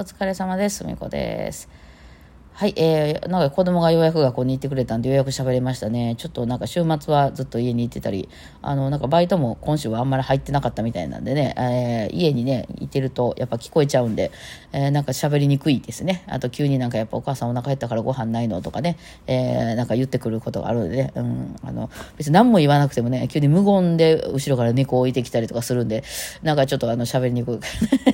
お疲れ様です。みこです。はい、えー、なんか子供がようやく学校に行ってくれたんでようやく喋れましたね。ちょっとなんか週末はずっと家に行ってたり、あの、なんかバイトも今週はあんまり入ってなかったみたいなんでね、えー、家にね、いてるとやっぱ聞こえちゃうんで、えー、なんか喋りにくいですね。あと急になんかやっぱお母さんお腹減ったからご飯ないのとかね、えー、なんか言ってくることがあるのでね、うん、あの、別に何も言わなくてもね、急に無言で後ろから猫を置いてきたりとかするんで、なんかちょっとあの喋りにくいか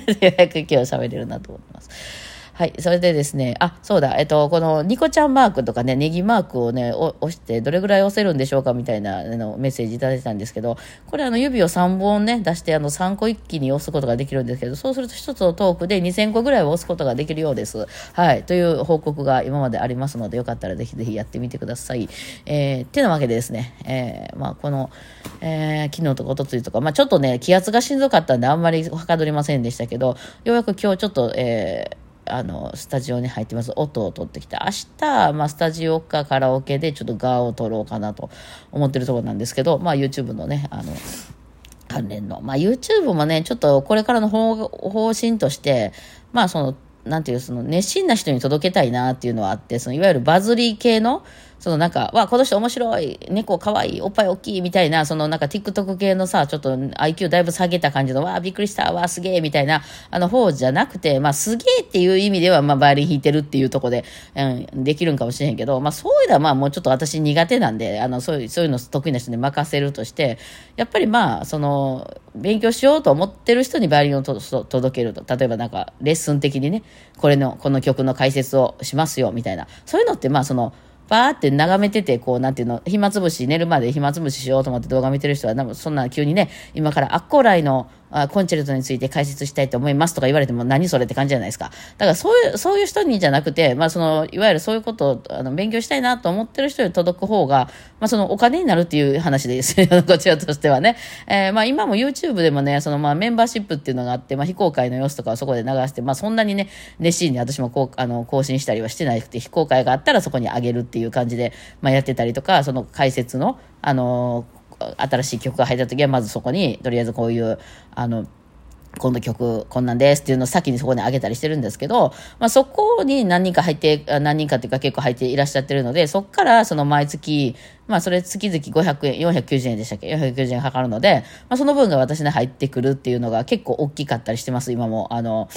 らね、ようやく今日喋れるなと思います。はい。それでですね、あ、そうだ、えっと、このニコちゃんマークとかね、ネギマークをね、押して、どれぐらい押せるんでしょうかみたいなあのメッセージいただいてたんですけど、これあの指を3本ね、出して、あの3個一気に押すことができるんですけど、そうすると1つのトークで2000個ぐらいを押すことができるようです。はい。という報告が今までありますので、よかったらぜひぜひやってみてください。えー、ってなわけでですね、えー、まあ、この、えー、昨日とか一昨日とか、まあ、ちょっとね、気圧がしんどかったんで、あんまりはかどりませんでしたけど、ようやく今日ちょっと、えー、あの、スタジオに入ってます。音を取ってきて、明日、まあ、スタジオかカラオケでちょっとガーを取ろうかなと思ってるところなんですけど、まあ、YouTube のね、あの、関連の。まあ、YouTube もね、ちょっとこれからの方方針として、まあ、その、なんていう、その、熱心な人に届けたいなっていうのはあって、その、いわゆるバズリー系の、そのなんか、わ、この人面白い、猫可愛いい、おっぱい大きいみたいな、そのなんか TikTok 系のさ、ちょっと IQ だいぶ下げた感じの、わ、びっくりした、わ、すげえ、みたいな、あの方じゃなくて、まあ、すげえっていう意味では、まあ、バイオリン弾いてるっていうとこで、うん、できるんかもしれへんけど、まあ、そういうのはまあ、もうちょっと私苦手なんで、あの、そういう、そういうの得意な人に任せるとして、やっぱりまあ、その、勉強しようと思ってる人にバイオリンを届けると。例えばなんか、レッスン的にね、これの、この曲の解説をしますよ、みたいな。そういうのってまあ、その、バーって眺めてて、こう、なんていうの、暇つぶし、寝るまで暇つぶししようと思って動画見てる人は、そんな急にね、今からアッコーライのあコンチェルトについて解説したいと思いますとか言われても何それって感じじゃないですか。だからそういう、そういう人にじゃなくて、まあその、いわゆるそういうことをあの勉強したいなと思ってる人に届く方が、まあそのお金になるっていう話です よ、こちらとしてはね。えー、まあ今も YouTube でもね、そのまあメンバーシップっていうのがあって、まあ非公開の様子とかをそこで流して、まあそんなにね、熱心に私もこう、あの、更新したりはしてなくて、非公開があったらそこに上げるっていう感じで、まあやってたりとか、その解説の、あの、新しい曲が入った時はまずそこに、とりあえずこういう、あの、この曲こんなんですっていうのを先にそこに上げたりしてるんですけど、まあ、そこに何人か入って、何人かっていうか結構入っていらっしゃってるので、そこからその毎月、まあそれ月々500円、490円でしたっけ ?490 円かかるので、まあその分が私に入ってくるっていうのが結構大きかったりしてます、今も。あの、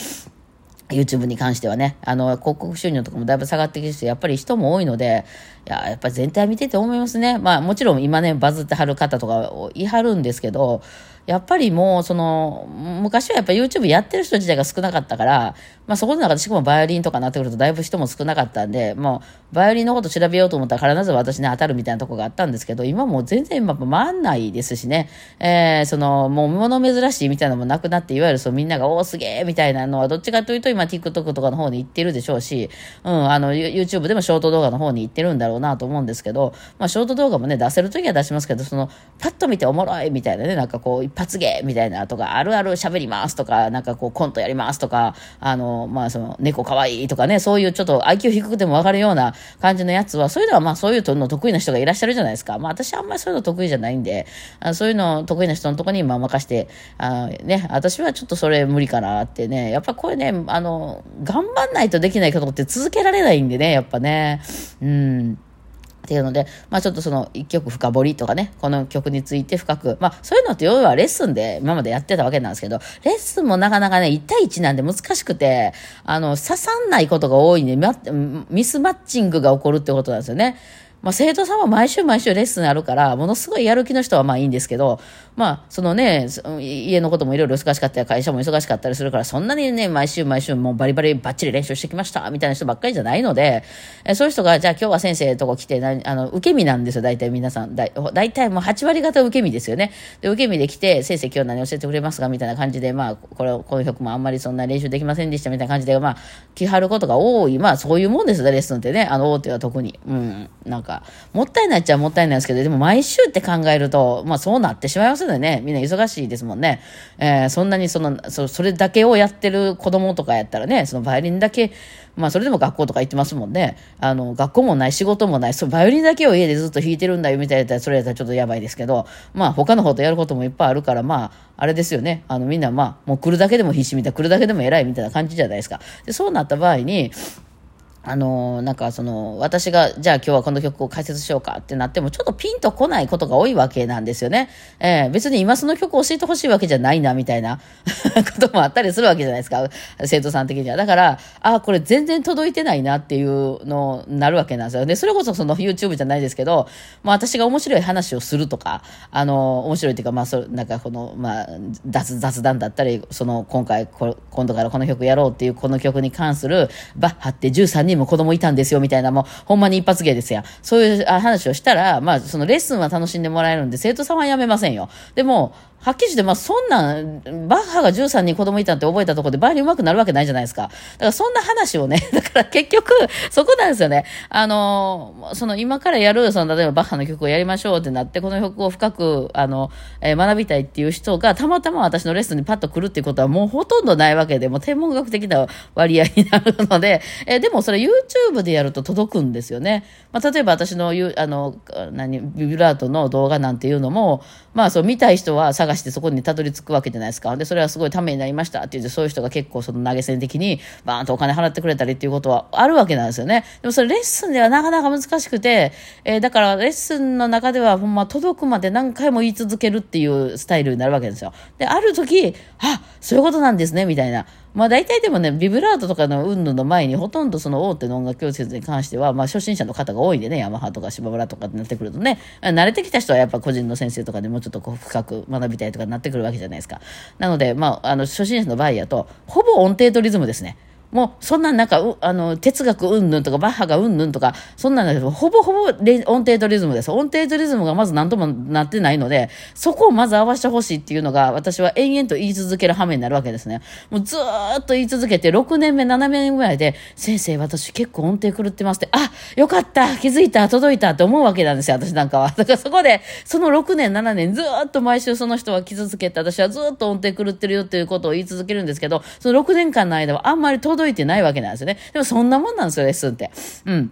YouTube に関してはね、あの、広告収入とかもだいぶ下がってきて、やっぱり人も多いので、いや、やっぱり全体見てて思いますね。まあもちろん今ね、バズってはる方とか言いはるんですけど、やっぱりもう、その、昔はやっぱ YouTube やってる人自体が少なかったから、まあそこの中でしかもバイオリンとかなってくるとだいぶ人も少なかったんで、もう、バイオリンのこと調べようと思ったら必ず私ね当たるみたいなとこがあったんですけど、今もう全然やっぱ回んないですしね、えー、その、もう物珍しいみたいなのもなくなって、いわゆるそうみんなが、おお、すげえみたいなのは、どっちかというと今 TikTok とかの方に行ってるでしょうし、うん、あの、YouTube でもショート動画の方に行ってるんだろうなと思うんですけど、まあショート動画もね、出せるときは出しますけど、その、パッと見ておもろいみたいなね、なんかこう、一発芸みたいなとか、あるある喋りますとか、なんかこう、コントやりますとか、あの、まあその、猫かわいいとかね、そういうちょっと IQ 低くてもわかるような感じのやつは、そういうのはまあそういうの得意な人がいらっしゃるじゃないですか。まあ私あんまりそういうの得意じゃないんで、あそういうの得意な人のとこにまあ任して、あね、私はちょっとそれ無理かなってね、やっぱこれね、あの、頑張んないとできないことって続けられないんでね、やっぱね、うん。っていうので、まあちょっとその一曲深掘りとかね、この曲について深く、まあそういうのって要はレッスンで今までやってたわけなんですけど、レッスンもなかなかね、1対1なんで難しくて、あの、刺さんないことが多いんで、ミスマッチングが起こるってことなんですよね。まあ、生徒さんは毎週毎週レッスンあるから、ものすごいやる気の人はまあいいんですけど、まあ、そのね、家のこともいろいろ忙しかったり、会社も忙しかったりするから、そんなにね、毎週毎週もうバリバリバッチリ練習してきました、みたいな人ばっかりじゃないので、えそういう人が、じゃあ今日は先生とこ来て、あの、受け身なんですよ、大体皆さん。だ大体もう8割方受け身ですよね。で、受け身で来て、先生今日何教えてくれますかみたいな感じで、まあ、これ、この曲もあんまりそんな練習できませんでした、みたいな感じで、まあ、来はることが多い。まあ、そういうもんですよ、レッスンってね。あの、大手は特に。うん。なんか、か。もったいないっちゃもったいないですけど、でも毎週って考えると、まあそうなってしまいますよね。みんな忙しいですもんね。えー、そんなにその、そそれだけをやってる子供とかやったらね、そのバイオリンだけ、まあそれでも学校とか行ってますもんね。あの、学校もない、仕事もない、そ、バイオリンだけを家でずっと弾いてるんだよみたいな、それやったらちょっとやばいですけど、まあ他のことやることもいっぱいあるから、まあ、あれですよね。あのみんなまあ、もう来るだけでも必死みたいな、来るだけでも偉いみたいな感じじゃないですか。で、そうなった場合に、あの、なんかその、私が、じゃあ今日はこの曲を解説しようかってなっても、ちょっとピンとこないことが多いわけなんですよね。えー、別に今その曲を教えてほしいわけじゃないな、みたいな こともあったりするわけじゃないですか。生徒さん的には。だから、ああ、これ全然届いてないなっていうのになるわけなんですよ。で、それこそその YouTube じゃないですけど、まあ私が面白い話をするとか、あの、面白いっていうか、まあそなんかこの、まあ、雑、談だったり、その、今回、今度からこの曲やろうっていうこの曲に関する、バッハって13人人も子供いたんですよ、みたいな、もう、ほんまに一発芸ですや。そういう話をしたら、まあ、そのレッスンは楽しんでもらえるんで、生徒さんはやめませんよ。でも、はっきりして、まあ、そんなん、バッハが13人子供いたって覚えたところでバイオリン上手くなるわけないじゃないですか。だからそんな話をね、だから結局、そこなんですよね。あの、その今からやる、その例えばバッハの曲をやりましょうってなって、この曲を深く、あの、えー、学びたいっていう人がたまたま私のレッスンにパッと来るっていうことはもうほとんどないわけで、もう天文学的な割合になるので、えー、でもそれ YouTube でやると届くんですよね。まあ、例えば私の、あの、何、ビブラートの動画なんていうのも、まあそう見たい人は探してそこにたどり着くわけじゃないですか。で、それはすごいためになりましたって言って、そういう人が結構その投げ銭的にバーンとお金払ってくれたりっていうことはあるわけなんですよね。でもそれレッスンではなかなか難しくて、えー、だからレッスンの中ではほんま届くまで何回も言い続けるっていうスタイルになるわけですよ。で、ある時、あ、そういうことなんですね、みたいな。まあ大体でもね、ビブラートとかの云々の前にほとんどその大手の音楽教室に関しては、まあ初心者の方が多いんでね、ヤマハとか芝村とかってなってくるとね、慣れてきた人はやっぱ個人の先生とかでもうちょっとこう深く学びたいとかになってくるわけじゃないですか。なので、まあ、あの、初心者の場合やと、ほぼ音程とリズムですね。もう、そんななんか、あの、哲学うんぬんとか、バッハがうんぬんとか、そんなんだ、ほぼほぼ音程とリズムです。音程とリズムがまず何ともなってないので、そこをまず合わせてほしいっていうのが、私は延々と言い続ける羽目になるわけですね。もうずーっと言い続けて、6年目、7年ぐらいで、先生、私結構音程狂ってますって、あ、よかった、気づいた、届いたって思うわけなんですよ、私なんかは。だからそこで、その6年、7年、ずーっと毎週その人は気づけて、私はずーっと音程狂ってるよっていうことを言い続けるんですけど、その6年間の間はあんまり届届いてないわけなんですよね。でもそんなもんなんですよ、レッスンって。うん。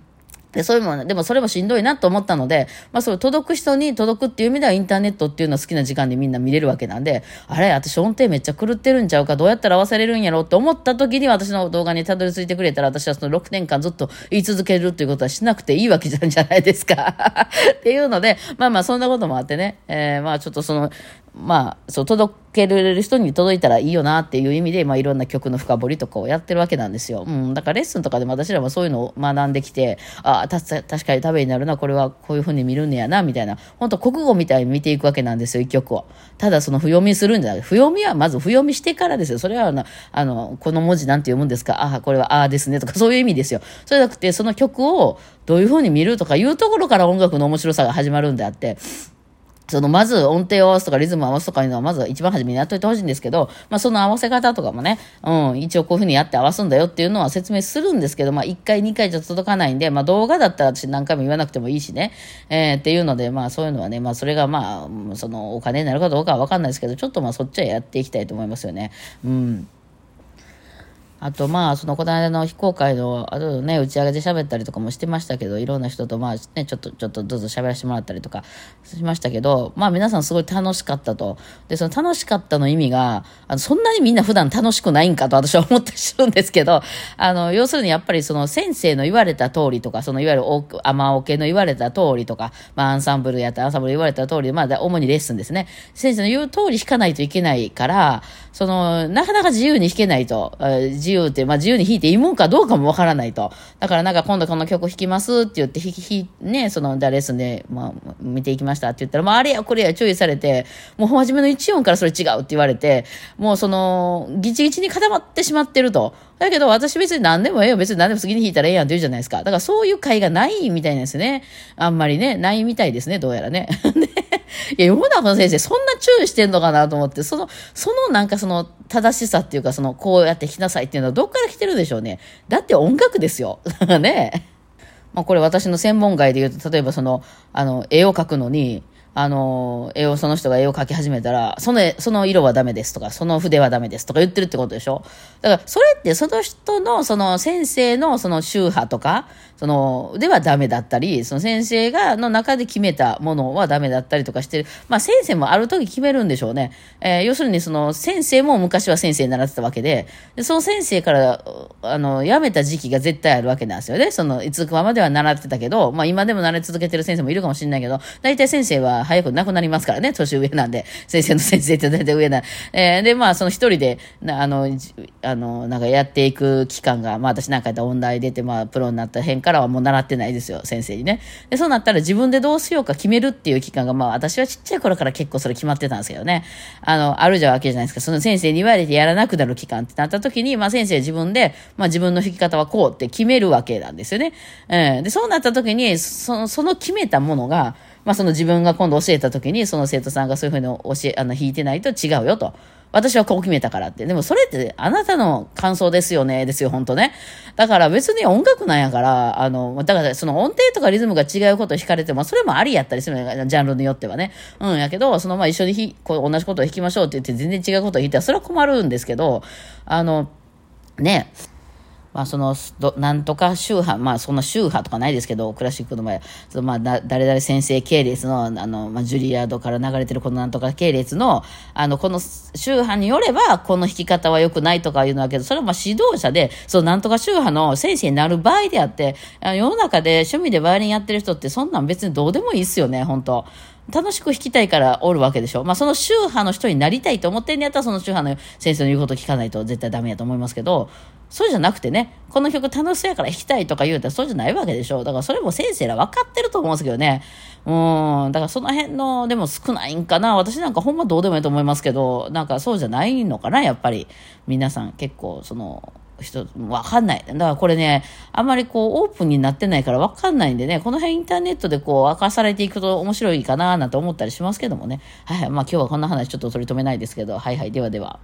で、そういうもの、でもそれもしんどいなと思ったので、まあそう、届く人に届くっていう意味ではインターネットっていうのは好きな時間でみんな見れるわけなんで、あれ、私音程めっちゃ狂ってるんちゃうか、どうやったら合わせれるんやろうって思った時に私の動画にたどり着いてくれたら、私はその6年間ずっと言い続けるっていうことはしなくていいわけじゃないですか。っていうので、まあまあそんなこともあってね、えー、まあちょっとその、まあ、そう、届けられる人に届いたらいいよなっていう意味で、まあ、いろんな曲の深掘りとかをやってるわけなんですよ。うん。だからレッスンとかでも私らもそういうのを学んできて、ああ、確かにためになるな、これはこういうふうに見るんやな、みたいな。本当国語みたいに見ていくわけなんですよ、一曲を。ただその不読みするんじゃない。不読みはまず不読みしてからですよ。それはあの、あの、この文字なんて読むんですか？ああ、これはああですね、とかそういう意味ですよ。それじゃなくて、その曲をどういうふうに見るとかいうところから音楽の面白さが始まるんであって、その、まず音程を合わすとかリズムを合わすとかいうのは、まず一番初めにやっといてほしいんですけど、まあ、その合わせ方とかもね、うん、一応こういうふうにやって合わすんだよっていうのは説明するんですけど、まあ、1回、2回じゃ届かないんで、まあ、動画だったら私何回も言わなくてもいいしね、えー、っていうので、まあ、そういうのはね、まあ、それがまあ、その、お金になるかどうかはわかんないですけど、ちょっとまあ、そっちはやっていきたいと思いますよね。うん。あと、まあ、その、この間の非公開の、あとね、打ち上げで喋ったりとかもしてましたけど、いろんな人と、まあ、ね、ちょっと、ちょっとずつ喋らせてもらったりとかしましたけど、まあ、皆さんすごい楽しかったと。で、その楽しかったの意味が、あの、そんなにみんな普段楽しくないんかと私は思ったりするんですけど、あの、要するにやっぱりその、先生の言われた通りとか、その、いわゆる、甘おけの言われた通りとか、まあ、アンサンブルやったアンサンブル言われた通り、まあ、主にレッスンですね。先生の言う通り弾かないといけないから、その、なかなか自由に弾けないと、自由って、まあ、自由に弾いていいもんかどうかもわからないと。だからなんか今度この曲弾きますって言って、弾き、ね、その、レッスンで、まあ、見ていきましたって言ったら、まあ、あれやこれや注意されて、もう初めの1音からそれ違うって言われて、もうその、ギチギチに固まってしまってると。だけど私別に何でもええよ。別に何でも次に弾いたらええやんって言うじゃないですか。だからそういう会がないみたいなんですね。あんまりね、ないみたいですね、どうやらね。いや、世の中の先生、そんな注意してんのかなと思って、その、そのなんかその、正しさっていうか、その、こうやって弾きなさいっていうのはどっから来てるでしょうね。だって音楽ですよ。ねまあ、これ私の専門外で言うと、例えばその、あの、絵を描くのに、あの、絵を、その人が絵を描き始めたら、その、その色はダメですとか、その筆はダメですとか言ってるってことでしょ？だから、それってその人の、その先生のその宗派とか、その、ではダメだったり、その先生が、の中で決めたものはダメだったりとかしてる。まあ先生もある時決めるんでしょうね。えー、要するにその先生も昔は先生に習ってたわけで、でその先生から、あの、辞めた時期が絶対あるわけなんですよね。その、いつくまでは習ってたけど、まあ今でも習い続けてる先生もいるかもしれないけど、大体先生は早く亡くなりますからね、年上なんで。先生の先生って大体上な。えー、で、まあその一人で、あの、あの、なんかやっていく期間が、まあ私なんかやったら音大出て、まあプロになった辺からはもう習ってないですよ、先生にね。で、そうなったら自分でどうしようか決めるっていう期間が、まあ私はちっちゃい頃から結構それ決まってたんですけどね。あの、あるじゃわけじゃないですか。その先生に言われてやらなくなる期間ってなった時に、まあ先生自分で、まあ自分の弾き方はこうって決めるわけなんですよね。うん。で、そうなった時に、その、その決めたものが、まあその自分が今度教えた時に、その生徒さんがそういうふうに教え、あの、弾いてないと違うよと。私はこう決めたからって。でもそれってあなたの感想ですよね、ですよ、本当ね。だから別に音楽なんやから、あの、だからその音程とかリズムが違うことを弾かれても、それもありやったりするジャンルによってはね。うん、やけど、そのまあ一緒にひこう同じことを弾きましょうって言って全然違うことを弾いたら、それは困るんですけど、あの、ね、まあ、その、なんとか宗派、まあ、そんな宗派とかないですけど、クラシックの場合、そのまあ、誰々先生系列の、あの、まあ、ジュリアードから流れてるこのなんとか系列の、あの、この宗派によれば、この弾き方は良くないとかいうのだけど、それはまあ、指導者で、そのなんとか宗派の先生になる場合であって、世の中で趣味でバイオリンやってる人って、そんなん別にどうでもいいっすよね、本当。楽しく弾きたいからおるわけでしょ。まあ、その宗派の人になりたいと思ってんやったら、その宗派の先生の言うこと聞かないと絶対ダメやと思いますけど、そうじゃなくてね、この曲楽しそうやから弾きたいとか言うたらそうじゃないわけでしょ。だからそれも先生ら分かってると思うんですけどね。うん、だからその辺の、でも少ないんかな。私なんかほんまどうでもいいと思いますけど、なんかそうじゃないのかな、やっぱり。皆さん結構、その、人、わかんない。だからこれね、あんまりこう、オープンになってないからわかんないんでね、この辺インターネットでこう、明かされていくと面白いかななんて思ったりしますけどもね。はい、まあ今日はこんな話ちょっと取り留めないですけど、はいはい、ではでは。